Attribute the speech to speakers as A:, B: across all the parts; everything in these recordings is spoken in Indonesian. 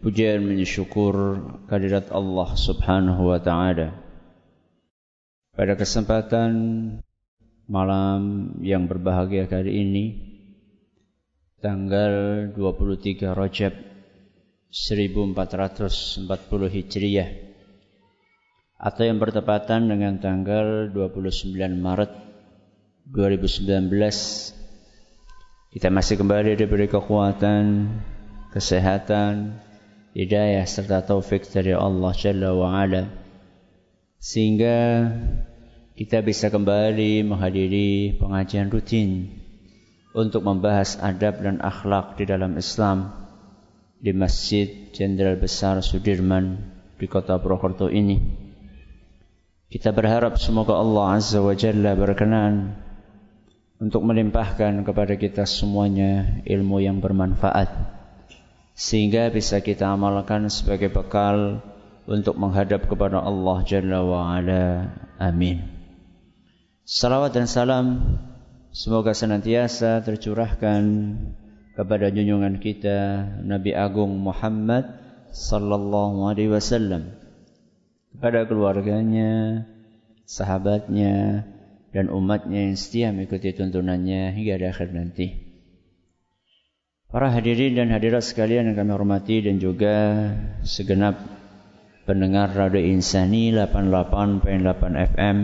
A: pujian mensyukur kehadirat Allah Subhanahu wa taala. Pada kesempatan malam yang berbahagia kali ini tanggal 23 Rajab 1440 Hijriah atau yang bertepatan dengan tanggal 29 Maret 2019 kita masih kembali diberi kekuatan kesehatan, hidayah serta taufik dari Allah Jalla wa Ala sehingga kita bisa kembali menghadiri pengajian rutin untuk membahas adab dan akhlak di dalam Islam di Masjid Jenderal Besar Sudirman di kota Purwokerto ini. Kita berharap semoga Allah Azza wa Jalla berkenan untuk melimpahkan kepada kita semuanya ilmu yang bermanfaat sehingga bisa kita amalkan sebagai bekal untuk menghadap kepada Allah Jalla wa Ala. Amin. Salawat dan salam semoga senantiasa tercurahkan kepada junjungan kita Nabi Agung Muhammad sallallahu alaihi wasallam kepada keluarganya, sahabatnya dan umatnya yang setia mengikuti tuntunannya hingga akhir nanti. Para hadirin dan hadirat sekalian yang kami hormati dan juga segenap pendengar Radio Insani 88.8 FM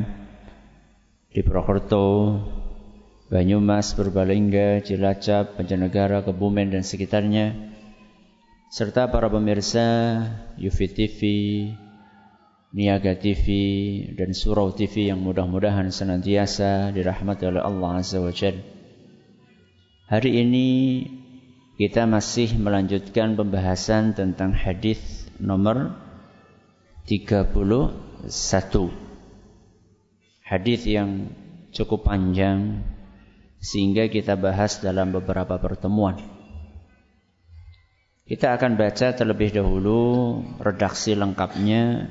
A: di Purwokerto, Banyumas, Purbalingga, Cilacap, Banjarnegara, Kebumen dan sekitarnya serta para pemirsa Yufi TV, Niaga TV dan Surau TV yang mudah-mudahan senantiasa dirahmati oleh Allah Azza wa Jalla. Hari ini kita masih melanjutkan pembahasan tentang hadis nomor 31. Hadis yang cukup panjang sehingga kita bahas dalam beberapa pertemuan. Kita akan baca terlebih dahulu redaksi lengkapnya.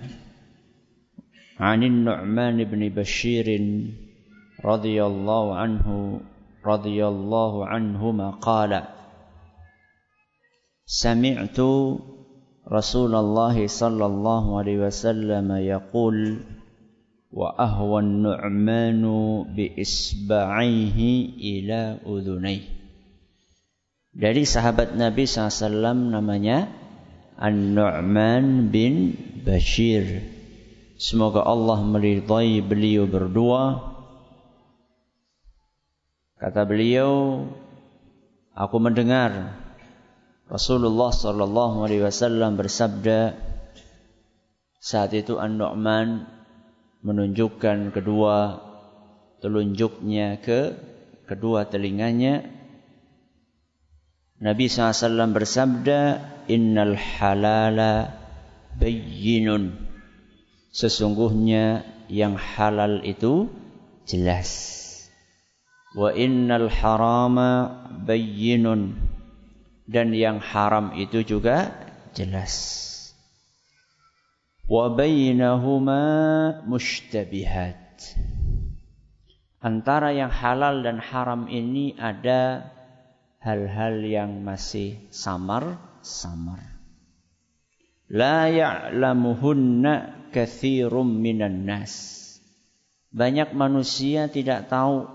A: Anin Nu'man bin Bashir radhiyallahu anhu radhiyallahu anhu qala سمعت رسول الله صلى الله عليه وسلم يقول وأهوى النعمان بإصبعيه إلى أذنيه dari sahabat Nabi SAW namanya An-Nu'man bin Bashir. Semoga Allah meridai beliau berdua. Kata beliau, aku mendengar Rasulullah sallallahu alaihi wasallam bersabda saat itu An-Nu'man menunjukkan kedua telunjuknya ke kedua telinganya. Nabi SAW bersabda Innal halala bayyinun. Sesungguhnya yang halal itu jelas. Wa innal harama bayyinun dan yang haram itu juga jelas. Wa bainahuma mushtabihat. Antara yang halal dan haram ini ada hal-hal yang masih samar-samar. La ya'lamuhunna kathirum minan nas. Banyak manusia tidak tahu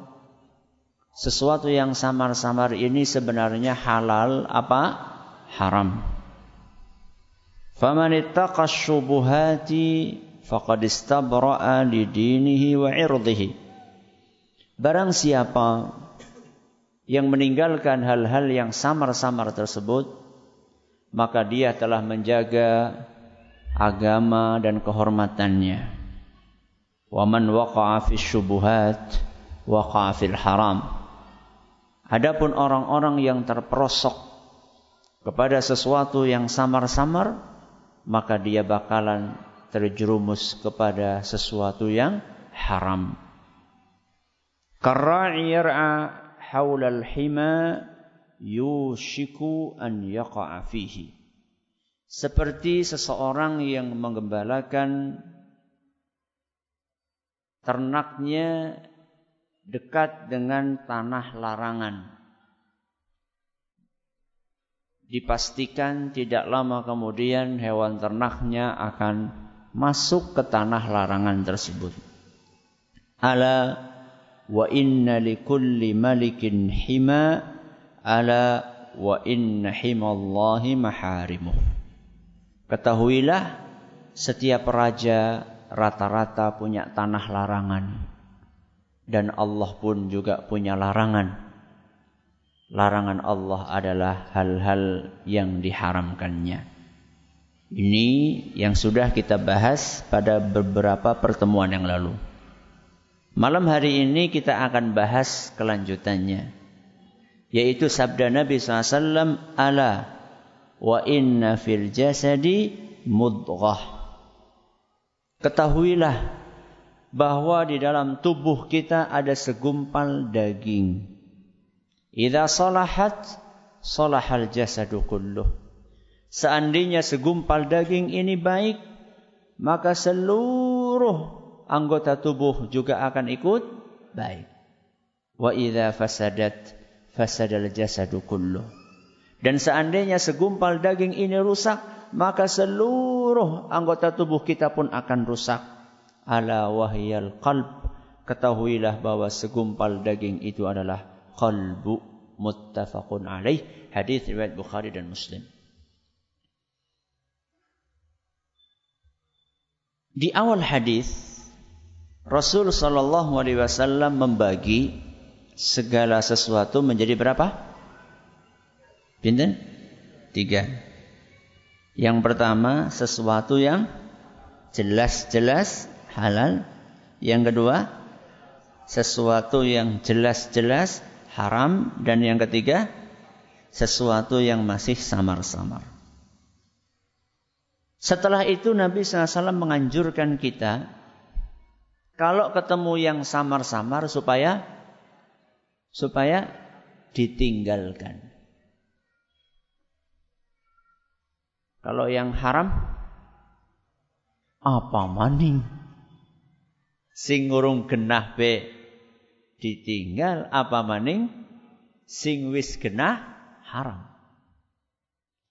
A: sesuatu yang samar-samar ini sebenarnya halal apa haram. Faman ittaqa syubuhati faqad istabra'a li dinihi wa irdihi. Barang siapa yang meninggalkan hal-hal yang samar-samar tersebut, maka dia telah menjaga agama dan kehormatannya. Wa man waqa'a fi syubuhat waqa'a fil haram. Adapun orang-orang yang terperosok kepada sesuatu yang samar-samar, maka dia bakalan terjerumus kepada sesuatu yang haram. Karra'i yar'a yushiku an yaqa'a. Seperti seseorang yang menggembalakan ternaknya dekat dengan tanah larangan. Dipastikan tidak lama kemudian hewan ternaknya akan masuk ke tanah larangan tersebut. Ala wa inna likulli malikin hima ala wa inna himallahi maharimuh. Ketahuilah setiap raja rata-rata punya tanah larangan dan Allah pun juga punya larangan. Larangan Allah adalah hal-hal yang diharamkannya. Ini yang sudah kita bahas pada beberapa pertemuan yang lalu. Malam hari ini kita akan bahas kelanjutannya. Yaitu sabda Nabi SAW, Ala wa inna fil jasadi mudghah. Ketahuilah bahwa di dalam tubuh kita ada segumpal daging. Idza salahat salahal jasadu kulluh. Seandainya segumpal daging ini baik, maka seluruh anggota tubuh juga akan ikut baik. Wa idza fasadat fasadal jasadu kulluh. Dan seandainya segumpal daging ini rusak, maka seluruh anggota tubuh kita pun akan rusak ala wahyal qalb ketahuilah bahwa segumpal daging itu adalah qalbu muttafaqun alaih hadis riwayat Bukhari dan Muslim Di awal hadis Rasul sallallahu alaihi wasallam membagi segala sesuatu menjadi berapa? Pinten? Tiga. Yang pertama sesuatu yang jelas-jelas halal. Yang kedua, sesuatu yang jelas-jelas haram. Dan yang ketiga, sesuatu yang masih samar-samar. Setelah itu Nabi SAW menganjurkan kita kalau ketemu yang samar-samar supaya supaya ditinggalkan. Kalau yang haram apa maning? Sing urung genah be ditinggal apa maning sing wis genah haram.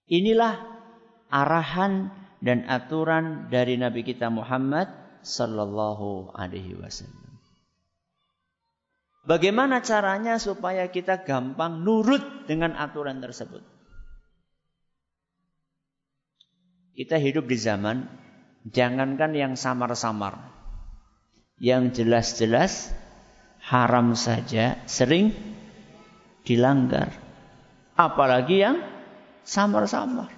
A: Inilah arahan dan aturan dari Nabi kita Muhammad sallallahu alaihi wasallam. Bagaimana caranya supaya kita gampang nurut dengan aturan tersebut? Kita hidup di zaman jangankan yang samar-samar yang jelas-jelas haram saja sering dilanggar. Apalagi yang samar-samar.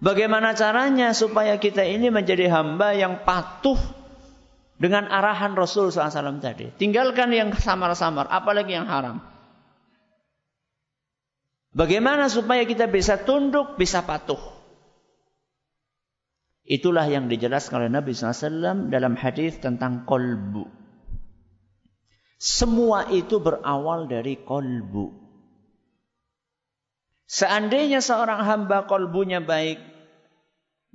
A: Bagaimana caranya supaya kita ini menjadi hamba yang patuh dengan arahan Rasul SAW tadi. Tinggalkan yang samar-samar, apalagi yang haram. Bagaimana supaya kita bisa tunduk, bisa patuh. Itulah yang dijelaskan oleh Nabi SAW dalam hadis tentang kolbu. Semua itu berawal dari kolbu. Seandainya seorang hamba kolbunya baik,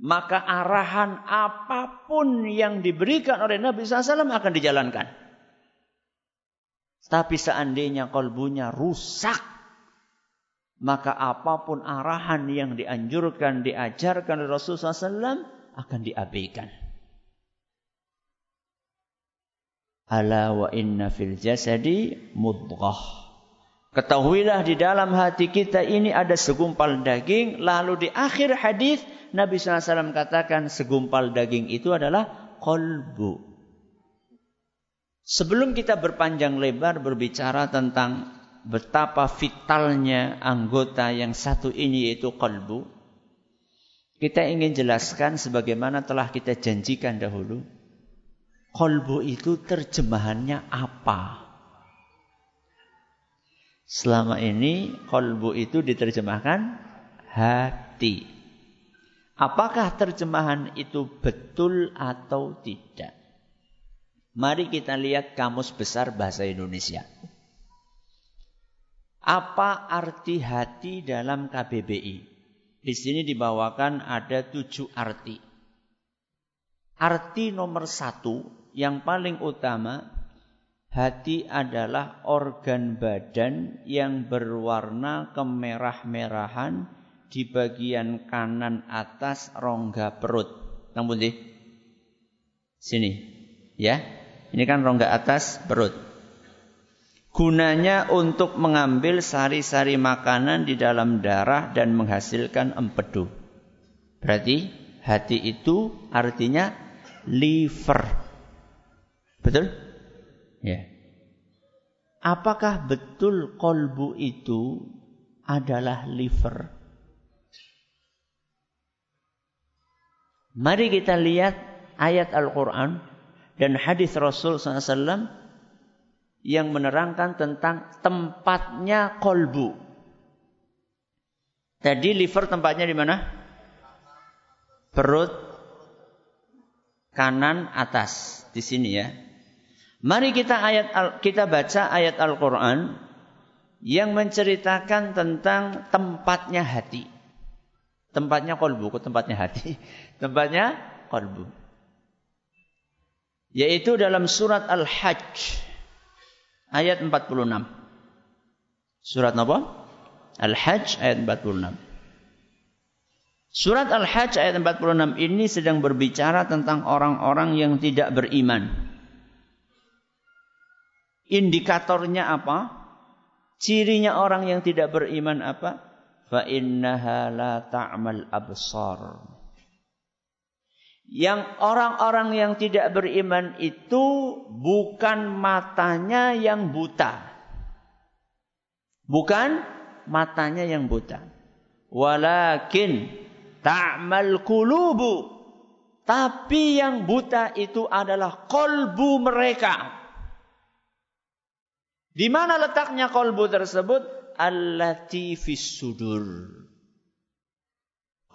A: maka arahan apa pun yang diberikan oleh Nabi SAW akan dijalankan. Tapi seandainya kolbunya rusak, maka apa pun arahan yang dianjurkan, diajarkan oleh Rasulullah SAW, akan diabaikan. Ala wa inna fil jasadi mudghah. Ketahuilah di dalam hati kita ini ada segumpal daging. Lalu di akhir hadis Nabi SAW katakan segumpal daging itu adalah kolbu. Sebelum kita berpanjang lebar berbicara tentang betapa vitalnya anggota yang satu ini yaitu kolbu. Kita ingin jelaskan sebagaimana telah kita janjikan dahulu. Kolbu itu terjemahannya apa? Selama ini kolbu itu diterjemahkan hati. Apakah terjemahan itu betul atau tidak? Mari kita lihat kamus besar bahasa Indonesia. Apa arti hati dalam KBBI? Di sini dibawakan ada tujuh arti. Arti nomor satu yang paling utama, hati adalah organ badan yang berwarna kemerah-merahan di bagian kanan atas rongga perut. Nang di Sini. Ya. Ini kan rongga atas perut. Gunanya untuk mengambil sari-sari makanan di dalam darah dan menghasilkan empedu. Berarti hati itu artinya liver. Betul? Ya. Apakah betul kolbu itu adalah liver? Mari kita lihat ayat Al-Quran dan hadis Rasul SAW yang menerangkan tentang tempatnya kolbu. Tadi liver tempatnya di mana? Perut kanan atas di sini ya. Mari kita ayat kita baca ayat Al-Qur'an yang menceritakan tentang tempatnya hati. Tempatnya kolbu, kok tempatnya hati? Tempatnya kolbu. Yaitu dalam surat Al-Hajj ayat 46. Surat apa? Al-Hajj ayat 46. Surat Al-Hajj ayat 46 ini sedang berbicara tentang orang-orang yang tidak beriman. Indikatornya apa? Cirinya orang yang tidak beriman apa? Fa innaha la ta'mal absar. Yang orang-orang yang tidak beriman itu bukan matanya yang buta. Bukan matanya yang buta. Walakin ta'mal kulubu. Tapi yang buta itu adalah kolbu mereka. Di mana letaknya kolbu tersebut? Allati fis sudur.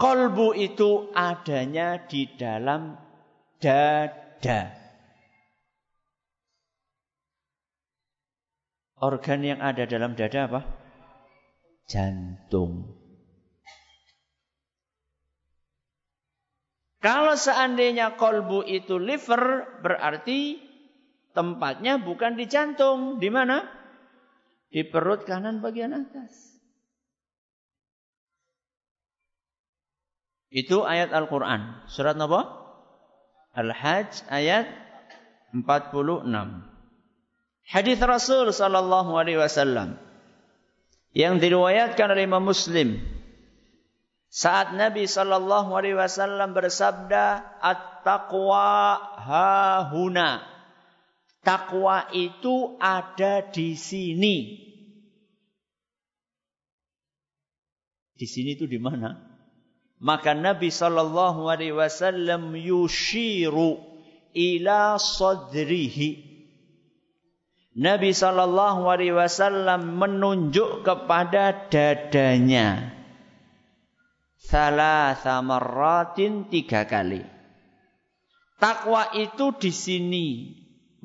A: Kolbu itu adanya di dalam dada. Organ yang ada dalam dada apa? Jantung. Kalau seandainya kolbu itu liver, berarti tempatnya bukan di jantung. Di mana? Di perut kanan bagian atas. Itu ayat Al-Quran. Surat apa? Al-Hajj ayat 46. Hadis Rasul sallallahu alaihi wasallam yang diriwayatkan oleh Imam Muslim saat Nabi sallallahu alaihi wasallam bersabda at-taqwa hahuna takwa itu ada di sini di sini itu di mana maka Nabi sallallahu alaihi wasallam yushiru ila sadrihi. Nabi sallallahu alaihi wasallam menunjuk kepada dadanya. Salah marratin tiga kali. Takwa itu di sini.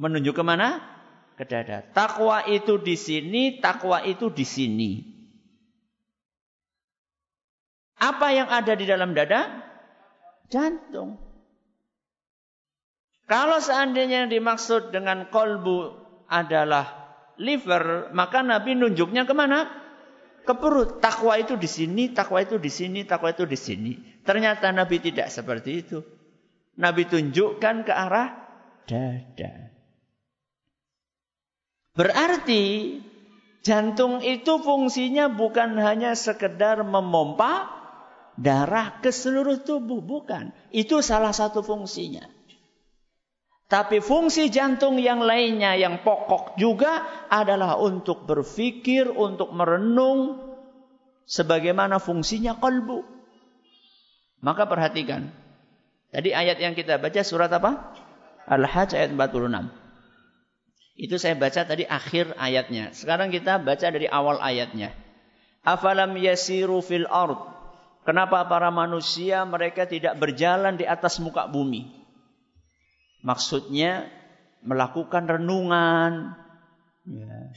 A: Menunjuk ke mana? Ke dada. Takwa itu di sini, takwa itu di sini. Apa yang ada di dalam dada? Jantung. Kalau seandainya yang dimaksud dengan kolbu adalah liver, maka Nabi nunjuknya ke mana? Ke perut. Takwa itu di sini, takwa itu di sini, takwa itu di sini. Ternyata Nabi tidak seperti itu. Nabi tunjukkan ke arah dada. Berarti jantung itu fungsinya bukan hanya sekedar memompa darah ke seluruh tubuh. Bukan. Itu salah satu fungsinya. Tapi fungsi jantung yang lainnya yang pokok juga adalah untuk berpikir, untuk merenung sebagaimana fungsinya kolbu. Maka perhatikan. Tadi ayat yang kita baca surat apa? Al-Hajj ayat 46. Itu saya baca tadi akhir ayatnya. Sekarang kita baca dari awal ayatnya. Afalam yasiru fil ard Kenapa para manusia mereka tidak berjalan di atas muka bumi? Maksudnya melakukan renungan, ya.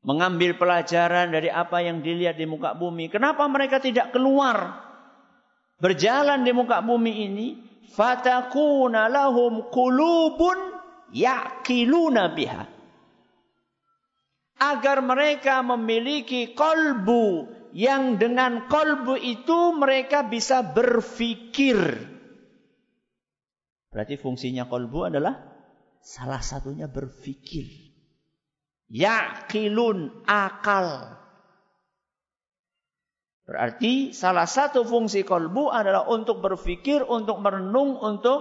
A: mengambil pelajaran dari apa yang dilihat di muka bumi. Kenapa mereka tidak keluar berjalan di muka bumi ini? Fatakuna lahum kulubun yaqiluna biha. Agar mereka memiliki kolbu yang dengan kolbu itu mereka bisa berfikir. Berarti fungsinya kolbu adalah salah satunya berfikir. Yakilun akal. Berarti salah satu fungsi kolbu adalah untuk berfikir, untuk merenung, untuk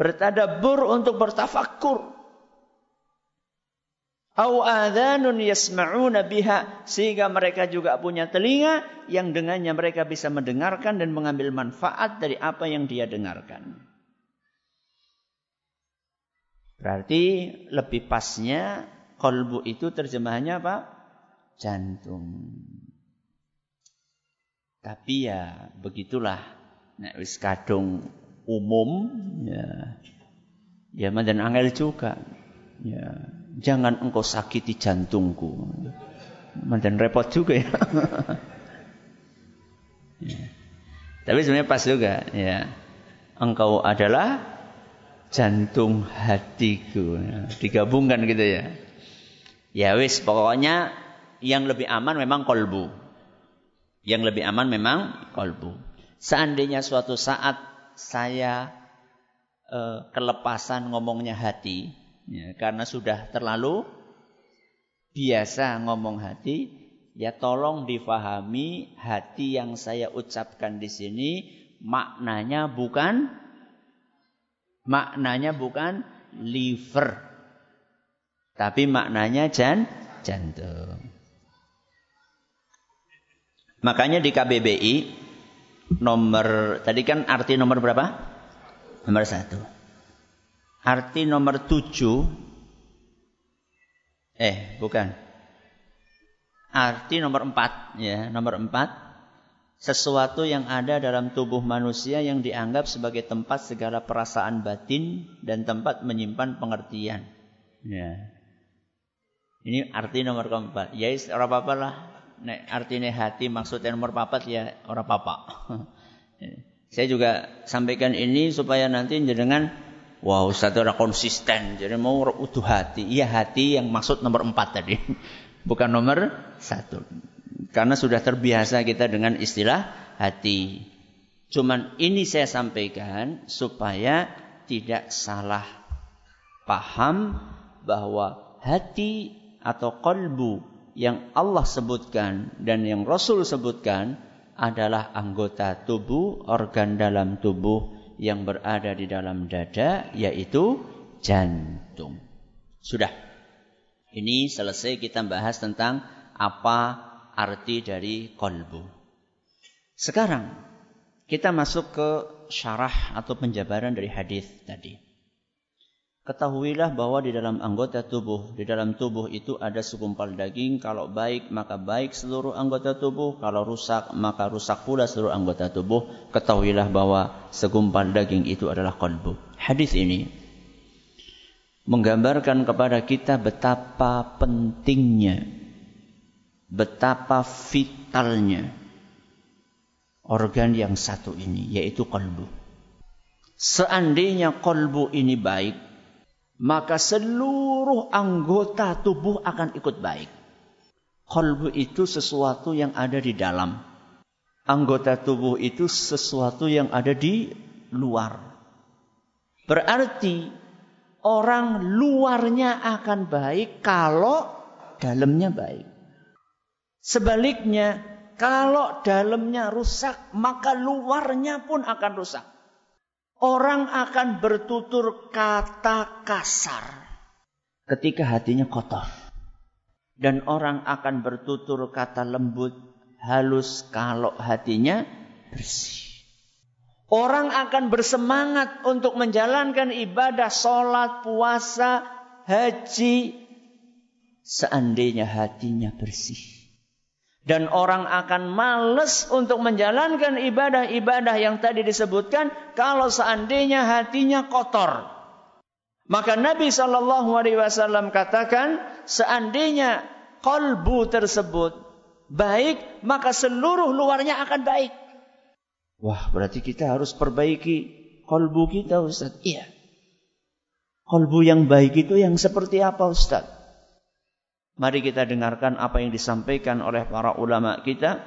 A: bertadabur, untuk bertafakur. Au adhanun yasma'una biha sehingga mereka juga punya telinga yang dengannya mereka bisa mendengarkan dan mengambil manfaat dari apa yang dia dengarkan. Berarti lebih pasnya kolbu itu terjemahannya apa? Jantung. Tapi ya begitulah. Nek wis kadung umum ya. Ya dan angel juga. Ya, jangan engkau sakiti jantungku. Dan repot juga ya. ya. Tapi sebenarnya pas juga ya. Engkau adalah jantung hatiku. Ya. Digabungkan gitu ya. Ya wis pokoknya yang lebih aman memang kolbu. Yang lebih aman memang kolbu. Seandainya suatu saat saya uh, kelepasan ngomongnya hati, Ya, karena sudah terlalu biasa ngomong hati, ya tolong difahami hati yang saya ucapkan di sini maknanya bukan maknanya bukan liver. Tapi maknanya jan jantung. Makanya di KBBI nomor tadi kan arti nomor berapa? Nomor satu. Arti nomor tujuh. Eh, bukan. Arti nomor empat. Ya, nomor empat. Sesuatu yang ada dalam tubuh manusia yang dianggap sebagai tempat segala perasaan batin dan tempat menyimpan pengertian. Ya. Ini arti nomor keempat. Ya, orang apa-apa lah. Nek artinya hati maksudnya nomor papat ya orang papa. Saya juga sampaikan ini supaya nanti dengan Wah wow, Ustaz itu konsisten. Jadi mau utuh hati. Iya hati yang maksud nomor empat tadi. Bukan nomor satu. Karena sudah terbiasa kita dengan istilah hati. Cuman ini saya sampaikan supaya tidak salah paham bahwa hati atau kolbu yang Allah sebutkan dan yang Rasul sebutkan adalah anggota tubuh, organ dalam tubuh yang berada di dalam dada yaitu jantung. Sudah. Ini selesai kita bahas tentang apa arti dari kolbu. Sekarang kita masuk ke syarah atau penjabaran dari hadis tadi. Ketahuilah bahwa di dalam anggota tubuh, di dalam tubuh itu ada segumpal daging. Kalau baik, maka baik seluruh anggota tubuh. Kalau rusak, maka rusak pula seluruh anggota tubuh. Ketahuilah bahwa segumpal daging itu adalah kolbu. Hadis ini menggambarkan kepada kita betapa pentingnya, betapa vitalnya organ yang satu ini, yaitu kolbu. Seandainya kolbu ini baik, maka seluruh anggota tubuh akan ikut baik. Kolbu itu sesuatu yang ada di dalam. Anggota tubuh itu sesuatu yang ada di luar. Berarti orang luarnya akan baik kalau dalamnya baik. Sebaliknya, kalau dalamnya rusak, maka luarnya pun akan rusak. Orang akan bertutur kata kasar ketika hatinya kotor. Dan orang akan bertutur kata lembut, halus kalau hatinya bersih. Orang akan bersemangat untuk menjalankan ibadah, sholat, puasa, haji. Seandainya hatinya bersih. Dan orang akan males untuk menjalankan ibadah-ibadah yang tadi disebutkan kalau seandainya hatinya kotor. Maka Nabi Shallallahu Alaihi Wasallam katakan, seandainya kolbu tersebut baik, maka seluruh luarnya akan baik. Wah, berarti kita harus perbaiki kolbu kita, Ustaz. Iya. Kolbu yang baik itu yang seperti apa, Ustaz? Mari kita dengarkan apa yang disampaikan oleh para ulama kita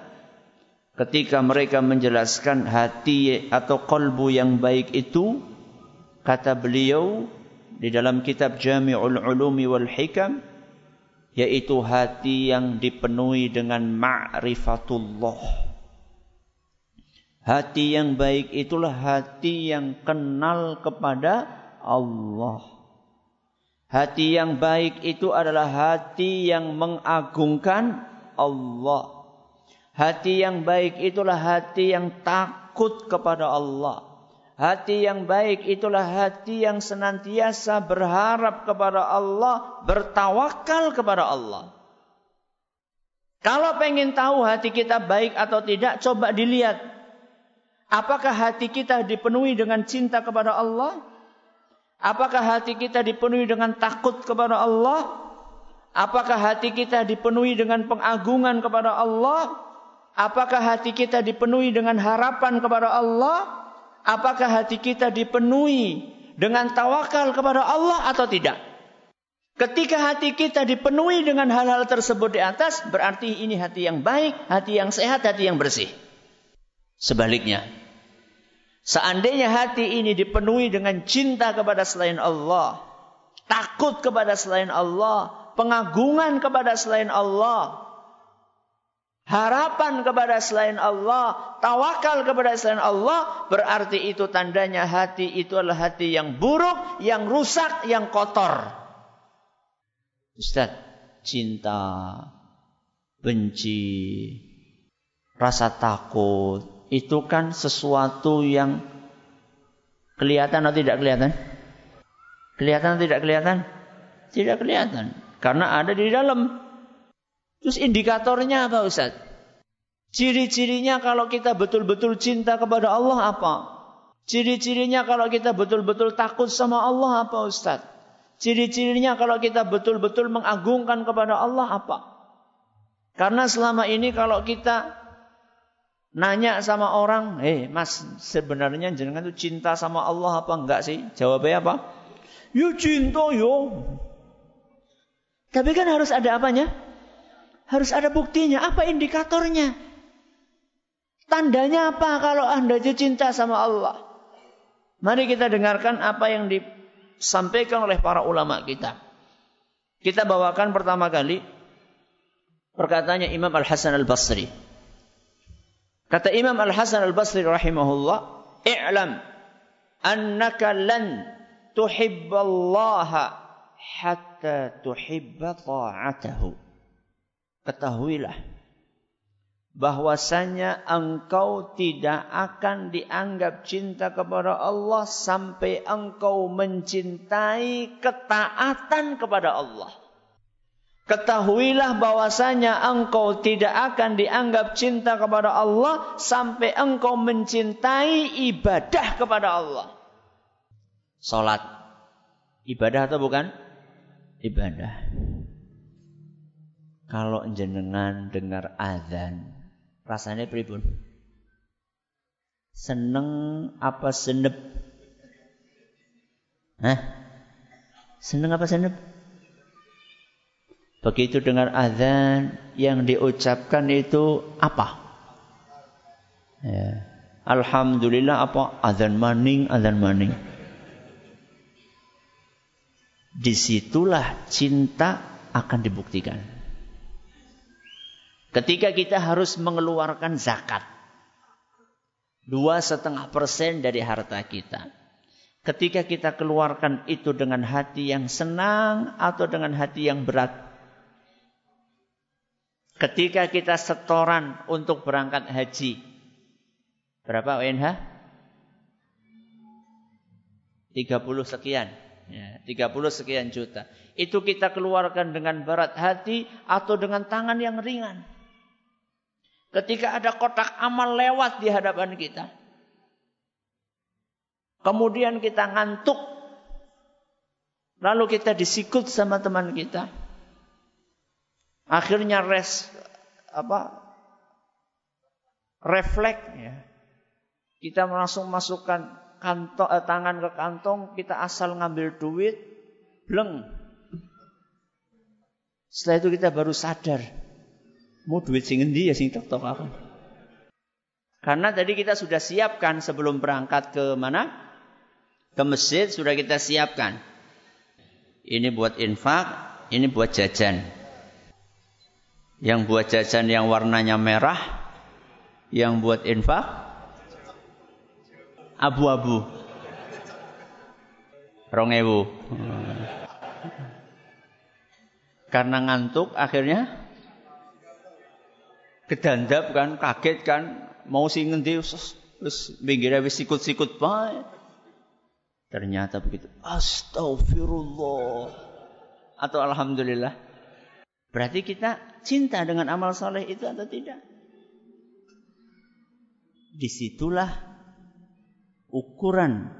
A: ketika mereka menjelaskan hati atau kolbu yang baik itu kata beliau di dalam kitab Jami'ul Ulumi wal Hikam yaitu hati yang dipenuhi dengan ma'rifatullah. Hati yang baik itulah hati yang kenal kepada Allah. Hati yang baik itu adalah hati yang mengagungkan Allah. Hati yang baik itulah hati yang takut kepada Allah. Hati yang baik itulah hati yang senantiasa berharap kepada Allah, bertawakal kepada Allah. Kalau pengen tahu hati kita baik atau tidak, coba dilihat. Apakah hati kita dipenuhi dengan cinta kepada Allah? Apakah hati kita dipenuhi dengan takut kepada Allah? Apakah hati kita dipenuhi dengan pengagungan kepada Allah? Apakah hati kita dipenuhi dengan harapan kepada Allah? Apakah hati kita dipenuhi dengan tawakal kepada Allah atau tidak? Ketika hati kita dipenuhi dengan hal-hal tersebut di atas, berarti ini hati yang baik, hati yang sehat, hati yang bersih. Sebaliknya, Seandainya hati ini dipenuhi dengan cinta kepada selain Allah, takut kepada selain Allah, pengagungan kepada selain Allah, harapan kepada selain Allah, tawakal kepada selain Allah, berarti itu tandanya hati itu adalah hati yang buruk, yang rusak, yang kotor. Ustaz, cinta, benci, rasa takut, itu kan sesuatu yang kelihatan atau tidak kelihatan? Kelihatan atau tidak kelihatan? Tidak kelihatan. Karena ada di dalam. Terus indikatornya apa Ustaz? Ciri-cirinya kalau kita betul-betul cinta kepada Allah apa? Ciri-cirinya kalau kita betul-betul takut sama Allah apa Ustaz? Ciri-cirinya kalau kita betul-betul mengagungkan kepada Allah apa? Karena selama ini kalau kita Nanya sama orang, eh mas sebenarnya jenengan itu cinta sama Allah apa enggak sih? Jawabnya apa? Ya cinta yo. Tapi kan harus ada apanya? Harus ada buktinya. Apa indikatornya? Tandanya apa kalau anda cinta sama Allah? Mari kita dengarkan apa yang disampaikan oleh para ulama kita. Kita bawakan pertama kali perkataannya Imam Al Hasan Al Basri. Kata Imam Al-Hasan Al-Basri rahimahullah, "I'lam annaka lan tuhibballaha hatta tuhibba ta'atahu." Ketahuilah bahwasanya engkau tidak akan dianggap cinta kepada Allah sampai engkau mencintai ketaatan kepada Allah. Ketahuilah bahwasanya engkau tidak akan dianggap cinta kepada Allah sampai engkau mencintai ibadah kepada Allah. Salat ibadah atau bukan? Ibadah. Kalau jenengan dengar azan, rasanya pribun? Seneng apa senep? Hah? Seneng apa senep? Begitu dengar azan yang diucapkan itu apa? Ya. Alhamdulillah apa? Azan maning, azan maning. Di situlah cinta akan dibuktikan. Ketika kita harus mengeluarkan zakat. Dua setengah persen dari harta kita. Ketika kita keluarkan itu dengan hati yang senang atau dengan hati yang berat. Ketika kita setoran untuk berangkat haji. Berapa UNH? 30 sekian. Ya, 30 sekian juta. Itu kita keluarkan dengan berat hati atau dengan tangan yang ringan. Ketika ada kotak amal lewat di hadapan kita. Kemudian kita ngantuk. Lalu kita disikut sama teman kita. Akhirnya res apa refleks ya. Kita langsung masukkan kantong, eh, tangan ke kantong, kita asal ngambil duit, bleng. Setelah itu kita baru sadar, mau duit sing endi ya sing tok apa. Karena tadi kita sudah siapkan sebelum berangkat ke mana? Ke masjid sudah kita siapkan. Ini buat infak, ini buat jajan. Yang buat jajan yang warnanya merah, yang buat infak abu-abu. Rongewu. Karena ngantuk akhirnya kedandap kan, kaget kan, mau sing ngendi terus pinggirnya wis sikut-sikut. Ternyata begitu. Astagfirullah. Atau alhamdulillah. Berarti kita cinta dengan amal soleh itu atau tidak? Di situlah ukuran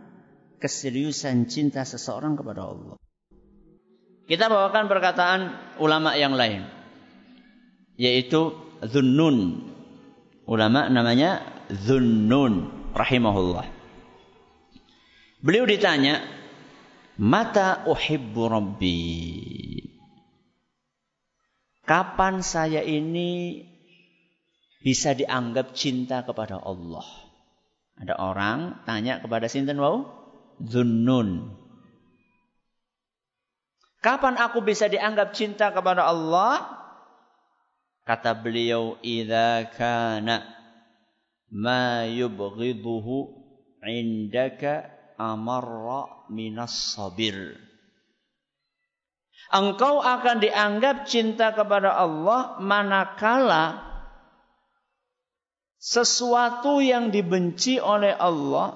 A: keseriusan cinta seseorang kepada Allah. Kita bawakan perkataan ulama yang lain. Yaitu Zunnun. Ulama namanya Zunnun rahimahullah. Beliau ditanya, Mata uhibbu rabbi. Kapan saya ini bisa dianggap cinta kepada Allah. Ada orang tanya kepada sinten wau? Zunnun. Kapan aku bisa dianggap cinta kepada Allah? Kata beliau, "Idza kana ma yubghiduhu indaka amarra minas sabir." Engkau akan dianggap cinta kepada Allah manakala sesuatu yang dibenci oleh Allah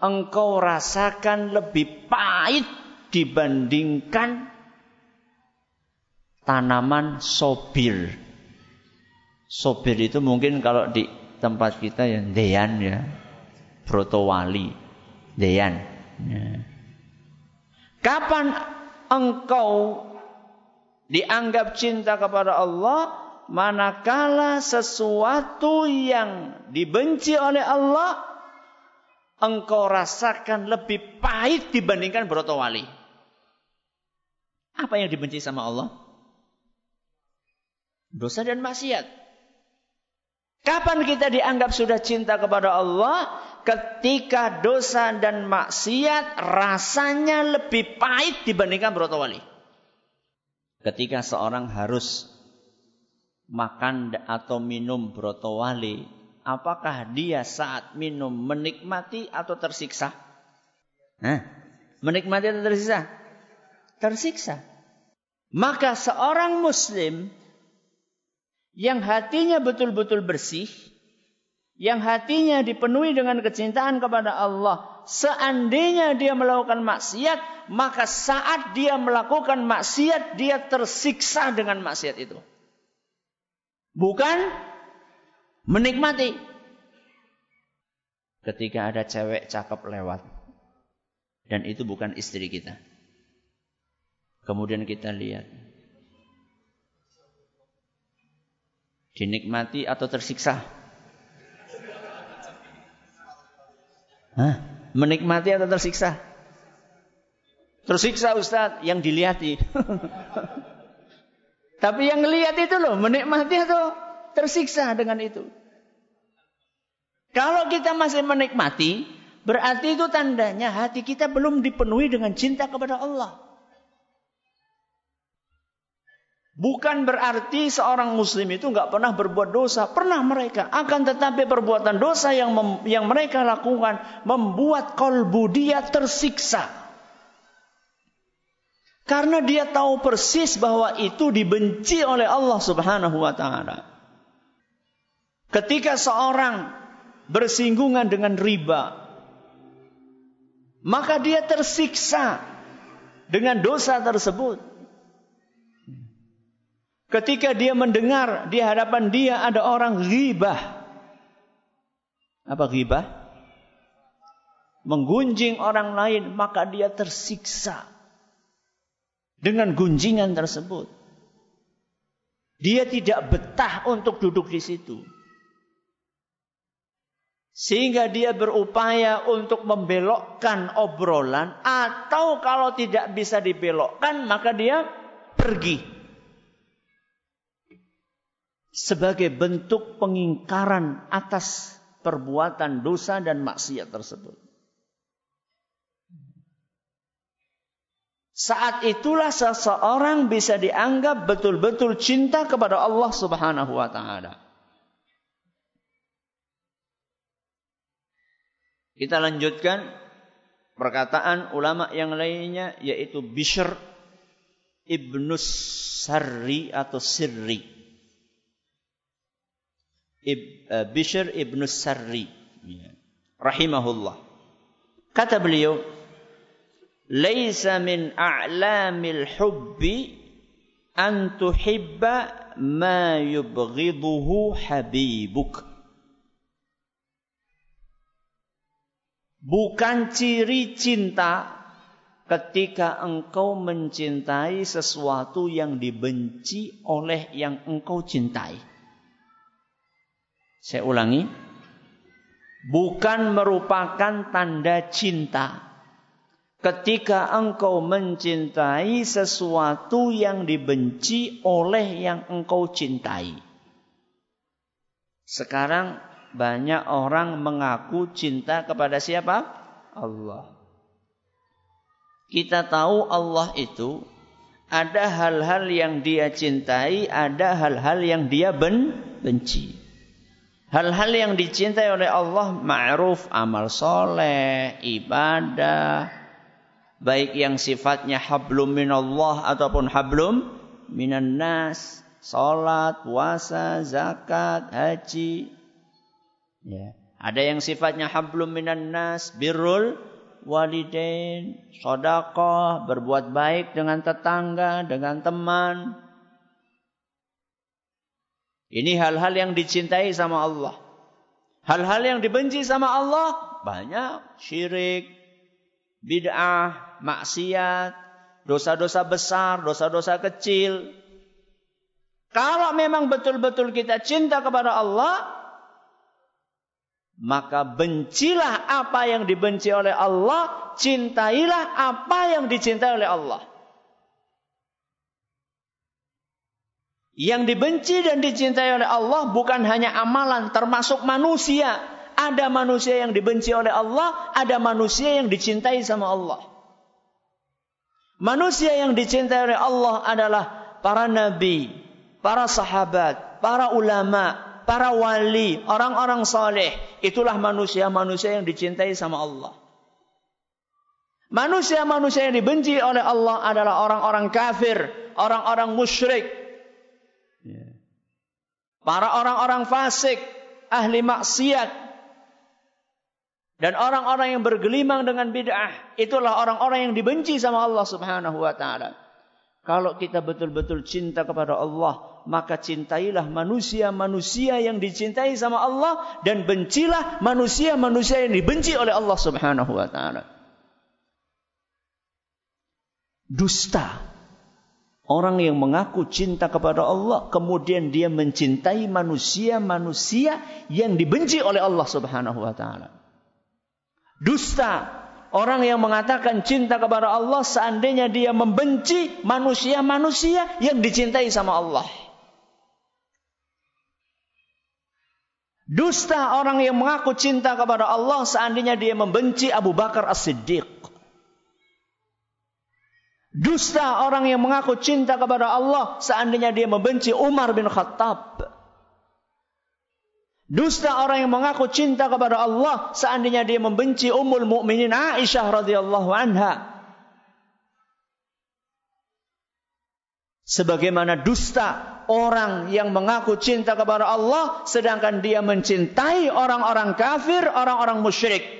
A: engkau rasakan lebih pahit dibandingkan tanaman sobir. Sobir itu mungkin kalau di tempat kita yang dean ya, protowali, dean. Ya. Kapan engkau dianggap cinta kepada Allah manakala sesuatu yang dibenci oleh Allah engkau rasakan lebih pahit dibandingkan broto wali. Apa yang dibenci sama Allah? Dosa dan maksiat. Kapan kita dianggap sudah cinta kepada Allah? Ketika dosa dan maksiat rasanya lebih pahit dibandingkan broto wali. Ketika seorang harus makan atau minum broto wali, apakah dia saat minum menikmati atau tersiksa? Hah? Menikmati atau tersiksa? Tersiksa. Maka seorang muslim yang hatinya betul-betul bersih, yang hatinya dipenuhi dengan kecintaan kepada Allah, seandainya dia melakukan maksiat, maka saat dia melakukan maksiat, dia tersiksa dengan maksiat itu. Bukan menikmati. Ketika ada cewek cakep lewat. Dan itu bukan istri kita. Kemudian kita lihat. Dinikmati atau tersiksa? Hah? Menikmati atau tersiksa? Tersiksa Ustadz yang dilihati. Tapi yang lihat itu loh, menikmati atau tersiksa dengan itu. Kalau kita masih menikmati, berarti itu tandanya hati kita belum dipenuhi dengan cinta kepada Allah. Bukan berarti seorang muslim itu nggak pernah berbuat dosa. Pernah mereka. Akan tetapi perbuatan dosa yang yang mereka lakukan membuat kolbu dia tersiksa. Karena dia tahu persis bahwa itu dibenci oleh Allah Subhanahu wa taala. Ketika seorang bersinggungan dengan riba, maka dia tersiksa dengan dosa tersebut. Ketika dia mendengar di hadapan dia ada orang ghibah. Apa ghibah? Menggunjing orang lain, maka dia tersiksa dengan gunjingan tersebut. Dia tidak betah untuk duduk di situ. Sehingga dia berupaya untuk membelokkan obrolan atau kalau tidak bisa dibelokkan maka dia pergi. Sebagai bentuk pengingkaran atas perbuatan dosa dan maksiat tersebut. Saat itulah seseorang bisa dianggap betul-betul cinta kepada Allah Subhanahu wa taala. Kita lanjutkan perkataan ulama yang lainnya yaitu Bishr ibnu Sarri atau Sirri. Ib, uh, Bishr ibnu Sarri. Ya. Rahimahullah. Kata beliau, Laisa min a'lamil hubbi an tuhibba ma yubghiduhu habibuk. Bukan ciri cinta ketika engkau mencintai sesuatu yang dibenci oleh yang engkau cintai. Saya ulangi. Bukan merupakan tanda cinta ketika engkau mencintai sesuatu yang dibenci oleh yang engkau cintai. Sekarang banyak orang mengaku cinta kepada siapa? Allah. Kita tahu Allah itu ada hal-hal yang dia cintai, ada hal-hal yang dia ben benci. Hal-hal yang dicintai oleh Allah ma'ruf, amal soleh, ibadah, baik yang sifatnya hablum minallah ataupun hablum minan nas, salat, puasa, zakat, haji, Ya. Ada yang sifatnya hablum minan nas, birrul walidain, sedekah, berbuat baik dengan tetangga, dengan teman. Ini hal-hal yang dicintai sama Allah. Hal-hal yang dibenci sama Allah banyak syirik, bid'ah, maksiat, dosa-dosa besar, dosa-dosa kecil. Kalau memang betul-betul kita cinta kepada Allah, maka bencilah apa yang dibenci oleh Allah, cintailah apa yang dicintai oleh Allah. Yang dibenci dan dicintai oleh Allah bukan hanya amalan, termasuk manusia. Ada manusia yang dibenci oleh Allah, ada manusia yang dicintai sama Allah. Manusia yang dicintai oleh Allah adalah para nabi, para sahabat, para ulama, para wali, orang-orang saleh, itulah manusia-manusia yang dicintai sama Allah. Manusia-manusia yang dibenci oleh Allah adalah orang-orang kafir, orang-orang musyrik. Para orang-orang fasik, ahli maksiat. Dan orang-orang yang bergelimang dengan bid'ah. Itulah orang-orang yang dibenci sama Allah subhanahu wa ta'ala. Kalau kita betul-betul cinta kepada Allah, maka cintailah manusia-manusia yang dicintai sama Allah dan bencilah manusia-manusia yang dibenci oleh Allah Subhanahu wa taala. Dusta. Orang yang mengaku cinta kepada Allah kemudian dia mencintai manusia-manusia yang dibenci oleh Allah Subhanahu wa taala. Dusta Orang yang mengatakan cinta kepada Allah seandainya dia membenci manusia-manusia yang dicintai sama Allah. Dusta orang yang mengaku cinta kepada Allah seandainya dia membenci Abu Bakar As-Siddiq. Dusta orang yang mengaku cinta kepada Allah seandainya dia membenci Umar bin Khattab. Dusta orang yang mengaku cinta kepada Allah seandainya dia membenci Ummul Mukminin Aisyah radhiyallahu anha. Sebagaimana dusta orang yang mengaku cinta kepada Allah sedangkan dia mencintai orang-orang kafir, orang-orang musyrik.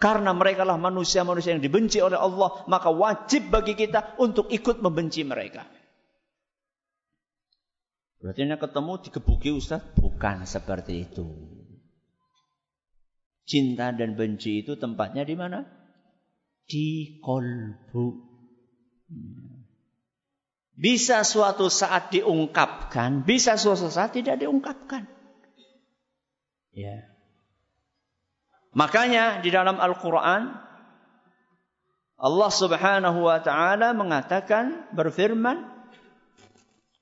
A: Karena mereka lah manusia-manusia yang dibenci oleh Allah, maka wajib bagi kita untuk ikut membenci mereka. Berarti ini ketemu dikebuki Ustaz? Bukan seperti itu. Cinta dan benci itu tempatnya di mana? Di kolbu. Bisa suatu saat diungkapkan, bisa suatu saat tidak diungkapkan. Ya. Makanya di dalam Al-Quran Allah subhanahu wa ta'ala mengatakan berfirman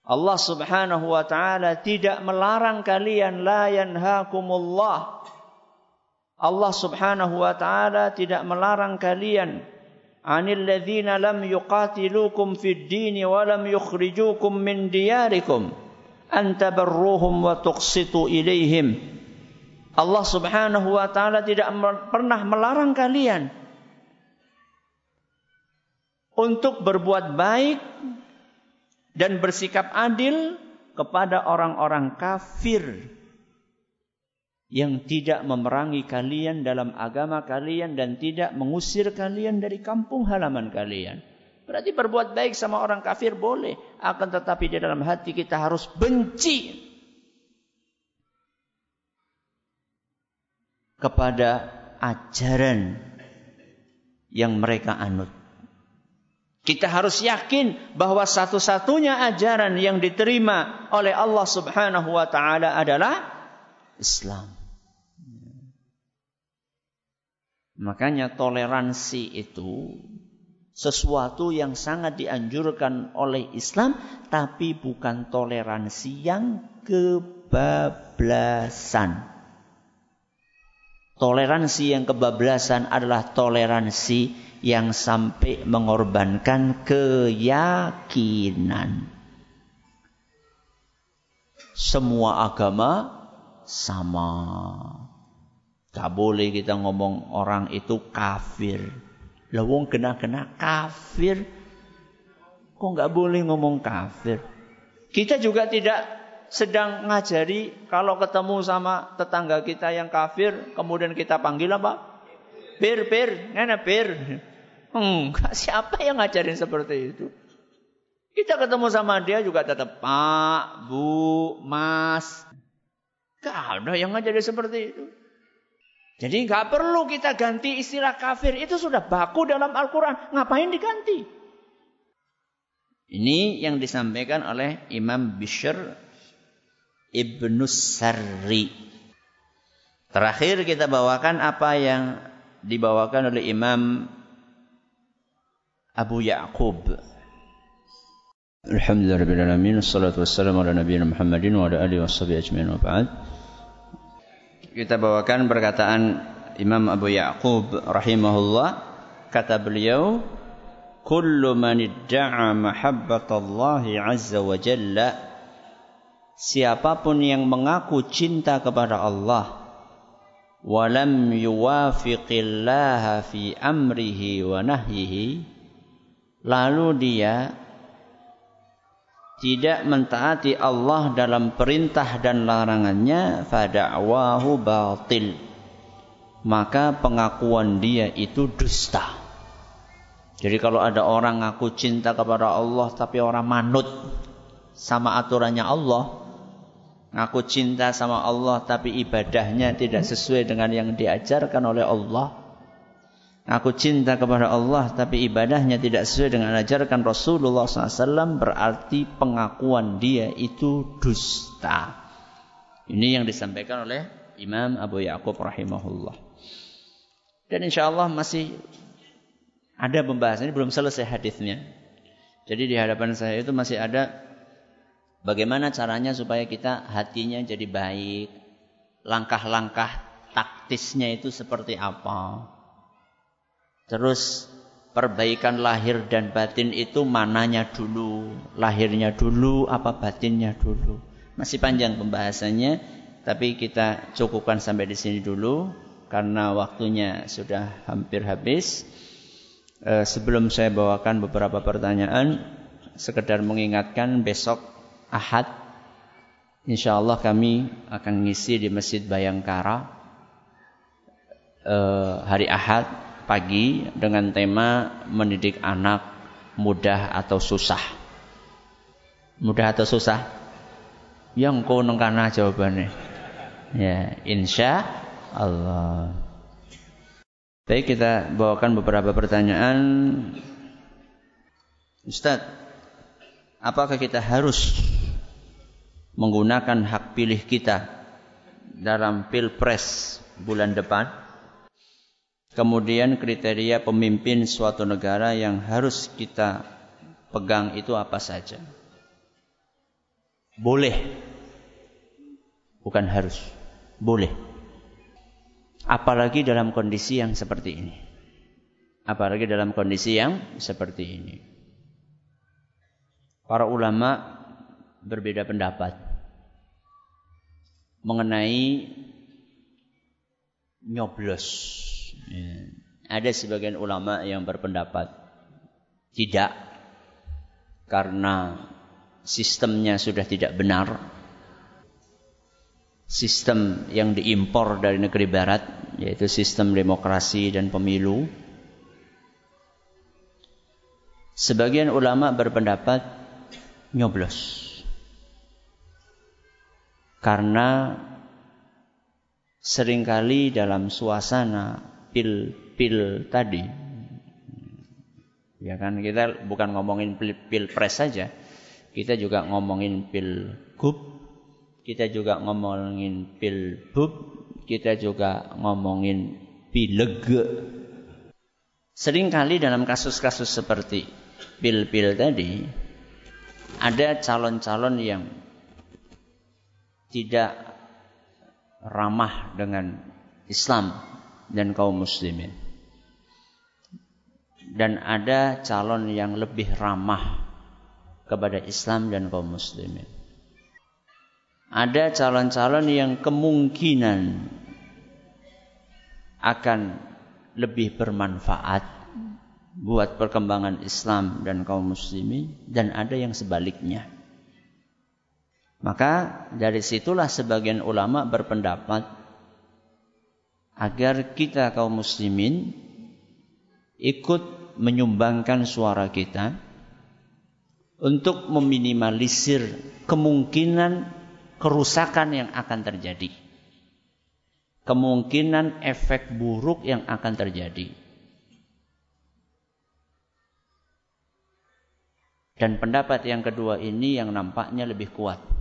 A: Allah subhanahu wa ta'ala tidak melarang kalian la yanhakumullah Allah subhanahu wa ta'ala tidak melarang kalian anil ladzina lam yuqatilukum fid dini wa lam yukhrijukum min diyarikum an tabarruhum wa tuqsitu ilaihim Allah Subhanahu wa taala tidak pernah melarang kalian untuk berbuat baik dan bersikap adil kepada orang-orang kafir yang tidak memerangi kalian dalam agama kalian dan tidak mengusir kalian dari kampung halaman kalian. Berarti berbuat baik sama orang kafir boleh, akan tetapi di dalam hati kita harus benci kepada ajaran yang mereka anut. Kita harus yakin bahwa satu-satunya ajaran yang diterima oleh Allah Subhanahu wa taala adalah Islam. Makanya toleransi itu sesuatu yang sangat dianjurkan oleh Islam tapi bukan toleransi yang kebablasan. Toleransi yang kebablasan adalah toleransi yang sampai mengorbankan keyakinan. Semua agama sama. Gak boleh kita ngomong orang itu kafir. Lawong kena-kena kafir. Kok gak boleh ngomong kafir? Kita juga tidak sedang ngajari kalau ketemu sama tetangga kita yang kafir, kemudian kita panggil apa? Bir, bir, nenek bir. Enggak, siapa yang ngajarin seperti itu? Kita ketemu sama dia juga tetap Pak, Bu, Mas. Gak ada yang ngajarin seperti itu. Jadi nggak perlu kita ganti istilah kafir. Itu sudah baku dalam Al-Quran. Ngapain diganti? Ini yang disampaikan oleh Imam Bishr Ibnu Sarri. Terakhir kita bawakan apa yang dibawakan oleh Imam Abu Ya'qub. Alhamdulillahirrahmanirrahim. Assalatu wassalamu ala nabiyina Muhammadin wa ala alihi washabihi ajma'in wa ba'd. Kita bawakan perkataan Imam Abu Ya'qub rahimahullah. Kata beliau, Kullu man idda'a mahabbatallahi azza wa jalla siapa pun yang mengaku cinta kepada Allah walam yuwafiqillah fi amrihi wa nahyihi lalu dia tidak mentaati Allah dalam perintah dan larangannya fada'wahu batil. Maka pengakuan dia itu dusta. Jadi kalau ada orang ngaku cinta kepada Allah tapi orang manut sama aturannya Allah Ngaku cinta sama Allah tapi ibadahnya tidak sesuai dengan yang diajarkan oleh Allah. Ngaku cinta kepada Allah tapi ibadahnya tidak sesuai dengan ajarkan Rasulullah SAW berarti pengakuan dia itu dusta. Ini yang disampaikan oleh Imam Abu Ya'qub rahimahullah. Dan insya Allah masih ada pembahasan ini belum selesai hadisnya. Jadi di hadapan saya itu masih ada Bagaimana caranya supaya kita hatinya jadi baik? Langkah-langkah taktisnya itu seperti apa? Terus perbaikan lahir dan batin itu mananya dulu? Lahirnya dulu apa batinnya dulu? Masih panjang pembahasannya, tapi kita cukupkan sampai di sini dulu karena waktunya sudah hampir habis. Eh, sebelum saya bawakan beberapa pertanyaan, sekedar mengingatkan besok Ahad Insya Allah kami akan ngisi di Masjid Bayangkara eh, hari Ahad pagi dengan tema mendidik anak mudah atau susah. Mudah atau susah? Yang kau nengkana jawabannya. Ya, insya Allah. Baik kita bawakan beberapa pertanyaan. Ustaz, apakah kita harus menggunakan hak pilih kita dalam pilpres bulan depan. Kemudian kriteria pemimpin suatu negara yang harus kita pegang itu apa saja? Boleh. Bukan harus. Boleh. Apalagi dalam kondisi yang seperti ini. Apalagi dalam kondisi yang seperti ini. Para ulama berbeda pendapat mengenai nyoblos. Ya. Ada sebagian ulama yang berpendapat tidak karena sistemnya sudah tidak benar. Sistem yang diimpor dari negeri barat yaitu sistem demokrasi dan pemilu. Sebagian ulama berpendapat nyoblos karena sering kali dalam suasana pil-pil tadi ya kan kita bukan ngomongin pil-pres saja kita juga ngomongin pil-gub kita juga ngomongin pil-bub kita juga ngomongin pileg sering kali dalam kasus-kasus seperti pil-pil tadi ada calon-calon yang tidak ramah dengan Islam dan kaum muslimin. Dan ada calon yang lebih ramah kepada Islam dan kaum muslimin. Ada calon-calon yang kemungkinan akan lebih bermanfaat buat perkembangan Islam dan kaum muslimin dan ada yang sebaliknya. Maka dari situlah sebagian ulama berpendapat agar kita kaum muslimin ikut menyumbangkan suara kita untuk meminimalisir kemungkinan kerusakan yang akan terjadi. Kemungkinan efek buruk yang akan terjadi. Dan pendapat yang kedua ini yang nampaknya lebih kuat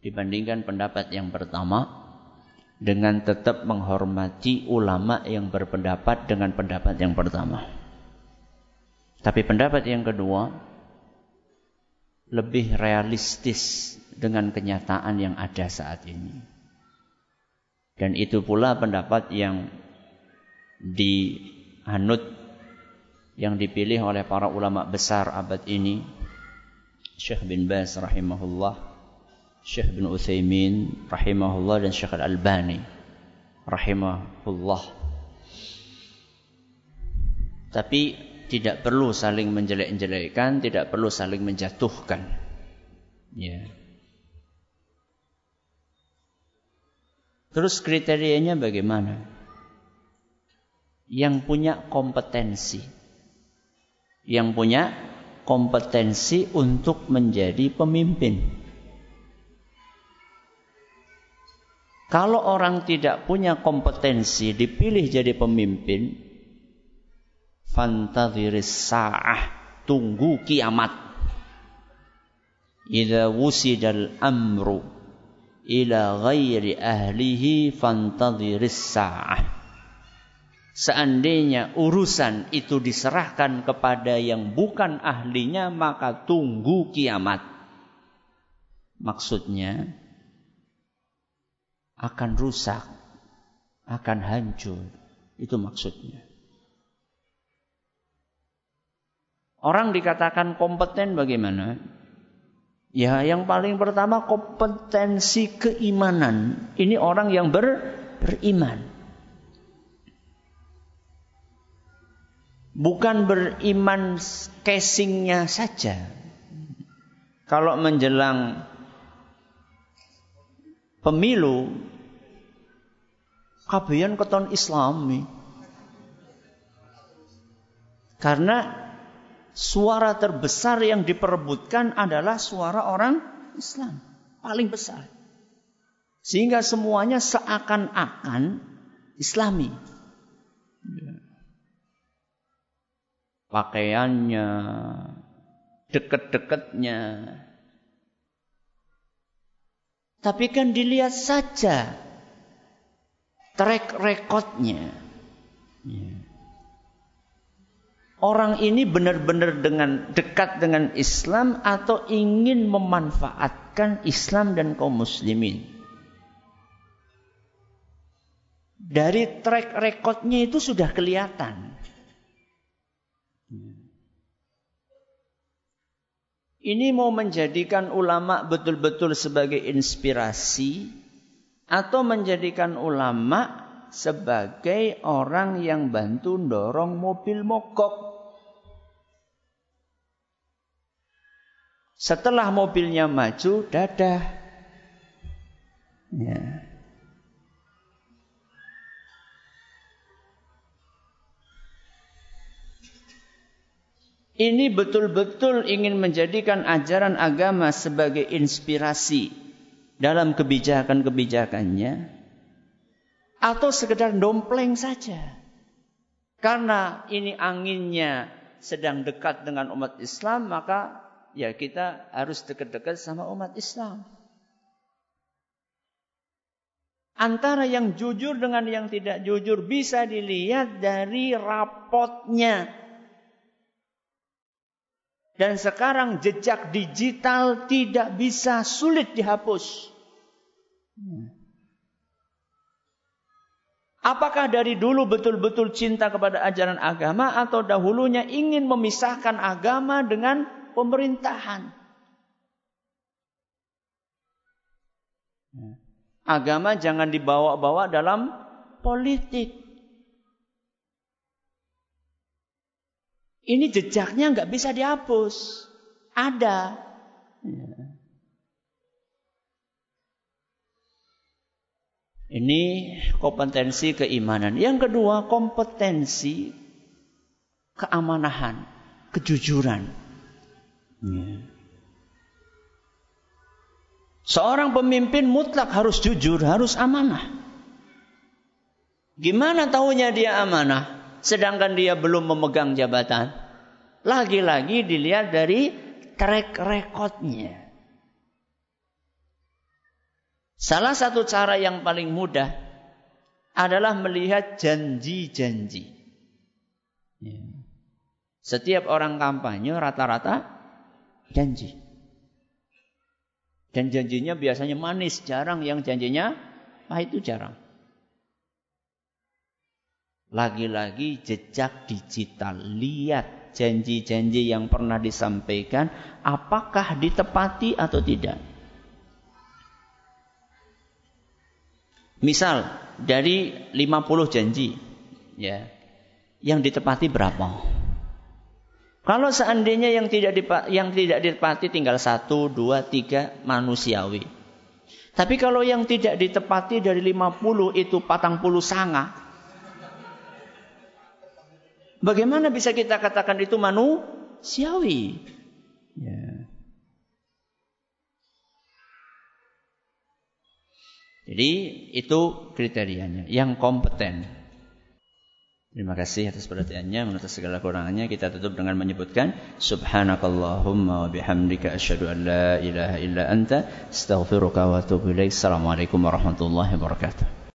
A: dibandingkan pendapat yang pertama dengan tetap menghormati ulama yang berpendapat dengan pendapat yang pertama. Tapi pendapat yang kedua lebih realistis dengan kenyataan yang ada saat ini. Dan itu pula pendapat yang dianut yang dipilih oleh para ulama besar abad ini Syekh bin Baz rahimahullah Syekh bin Utsaimin rahimahullah dan Syekh Al-Albani rahimahullah. Tapi tidak perlu saling menjelek-jelekkan, tidak perlu saling menjatuhkan. Ya. Terus kriterianya bagaimana? Yang punya kompetensi. Yang punya kompetensi untuk menjadi pemimpin. Kalau orang tidak punya kompetensi dipilih jadi pemimpin, fantadhiris sa'ah, tunggu kiamat. Idza wusidal amru ila ghairi ahlihi fantadhiris sa'ah. Seandainya urusan itu diserahkan kepada yang bukan ahlinya, maka tunggu kiamat. Maksudnya, akan rusak, akan hancur. Itu maksudnya. Orang dikatakan kompeten bagaimana? Ya, yang paling pertama kompetensi keimanan. Ini orang yang ber, beriman. Bukan beriman casingnya saja. Kalau menjelang pemilu kabian keton islami. Karena suara terbesar yang diperebutkan adalah suara orang Islam. paling besar. Sehingga semuanya seakan-akan Islami. Ya. Pakaiannya, deket-deketnya. Tapi kan dilihat saja track recordnya. Ya. Orang ini benar-benar dengan dekat dengan Islam atau ingin memanfaatkan Islam dan kaum muslimin. Dari track recordnya itu sudah kelihatan. Ini mau menjadikan ulama betul-betul sebagai inspirasi atau menjadikan ulama sebagai orang yang bantu dorong mobil mogok. Setelah mobilnya maju, dadah. Ya. Ini betul-betul ingin menjadikan ajaran agama sebagai inspirasi dalam kebijakan-kebijakannya atau sekedar dompleng saja. Karena ini anginnya sedang dekat dengan umat Islam, maka ya kita harus dekat-dekat sama umat Islam. Antara yang jujur dengan yang tidak jujur bisa dilihat dari rapotnya dan sekarang jejak digital tidak bisa sulit dihapus. Apakah dari dulu betul-betul cinta kepada ajaran agama atau dahulunya ingin memisahkan agama dengan pemerintahan? Agama jangan dibawa-bawa dalam politik. Ini jejaknya nggak bisa dihapus. Ada. Ya. Ini kompetensi keimanan. Yang kedua, kompetensi keamanahan, kejujuran. Ya. Seorang pemimpin mutlak harus jujur, harus amanah. Gimana tahunya dia amanah? sedangkan dia belum memegang jabatan. Lagi-lagi dilihat dari track recordnya. Salah satu cara yang paling mudah adalah melihat janji-janji. Ya. Setiap orang kampanye rata-rata janji. Dan janjinya biasanya manis, jarang yang janjinya pahit itu jarang. Lagi-lagi jejak digital. Lihat janji-janji yang pernah disampaikan. Apakah ditepati atau tidak. Misal dari 50 janji. ya Yang ditepati berapa? Kalau seandainya yang tidak yang tidak ditepati tinggal satu, dua, tiga manusiawi. Tapi kalau yang tidak ditepati dari 50 itu patang puluh sanga, Bagaimana bisa kita katakan itu manusiawi? Ya. Jadi itu kriterianya, yang kompeten. Terima kasih atas perhatiannya, menurut segala kurangannya kita tutup dengan menyebutkan subhanakallahumma wa bihamdika asyhadu an la ilaha illa anta astaghfiruka wa atubu ilaik. Assalamualaikum warahmatullahi wabarakatuh.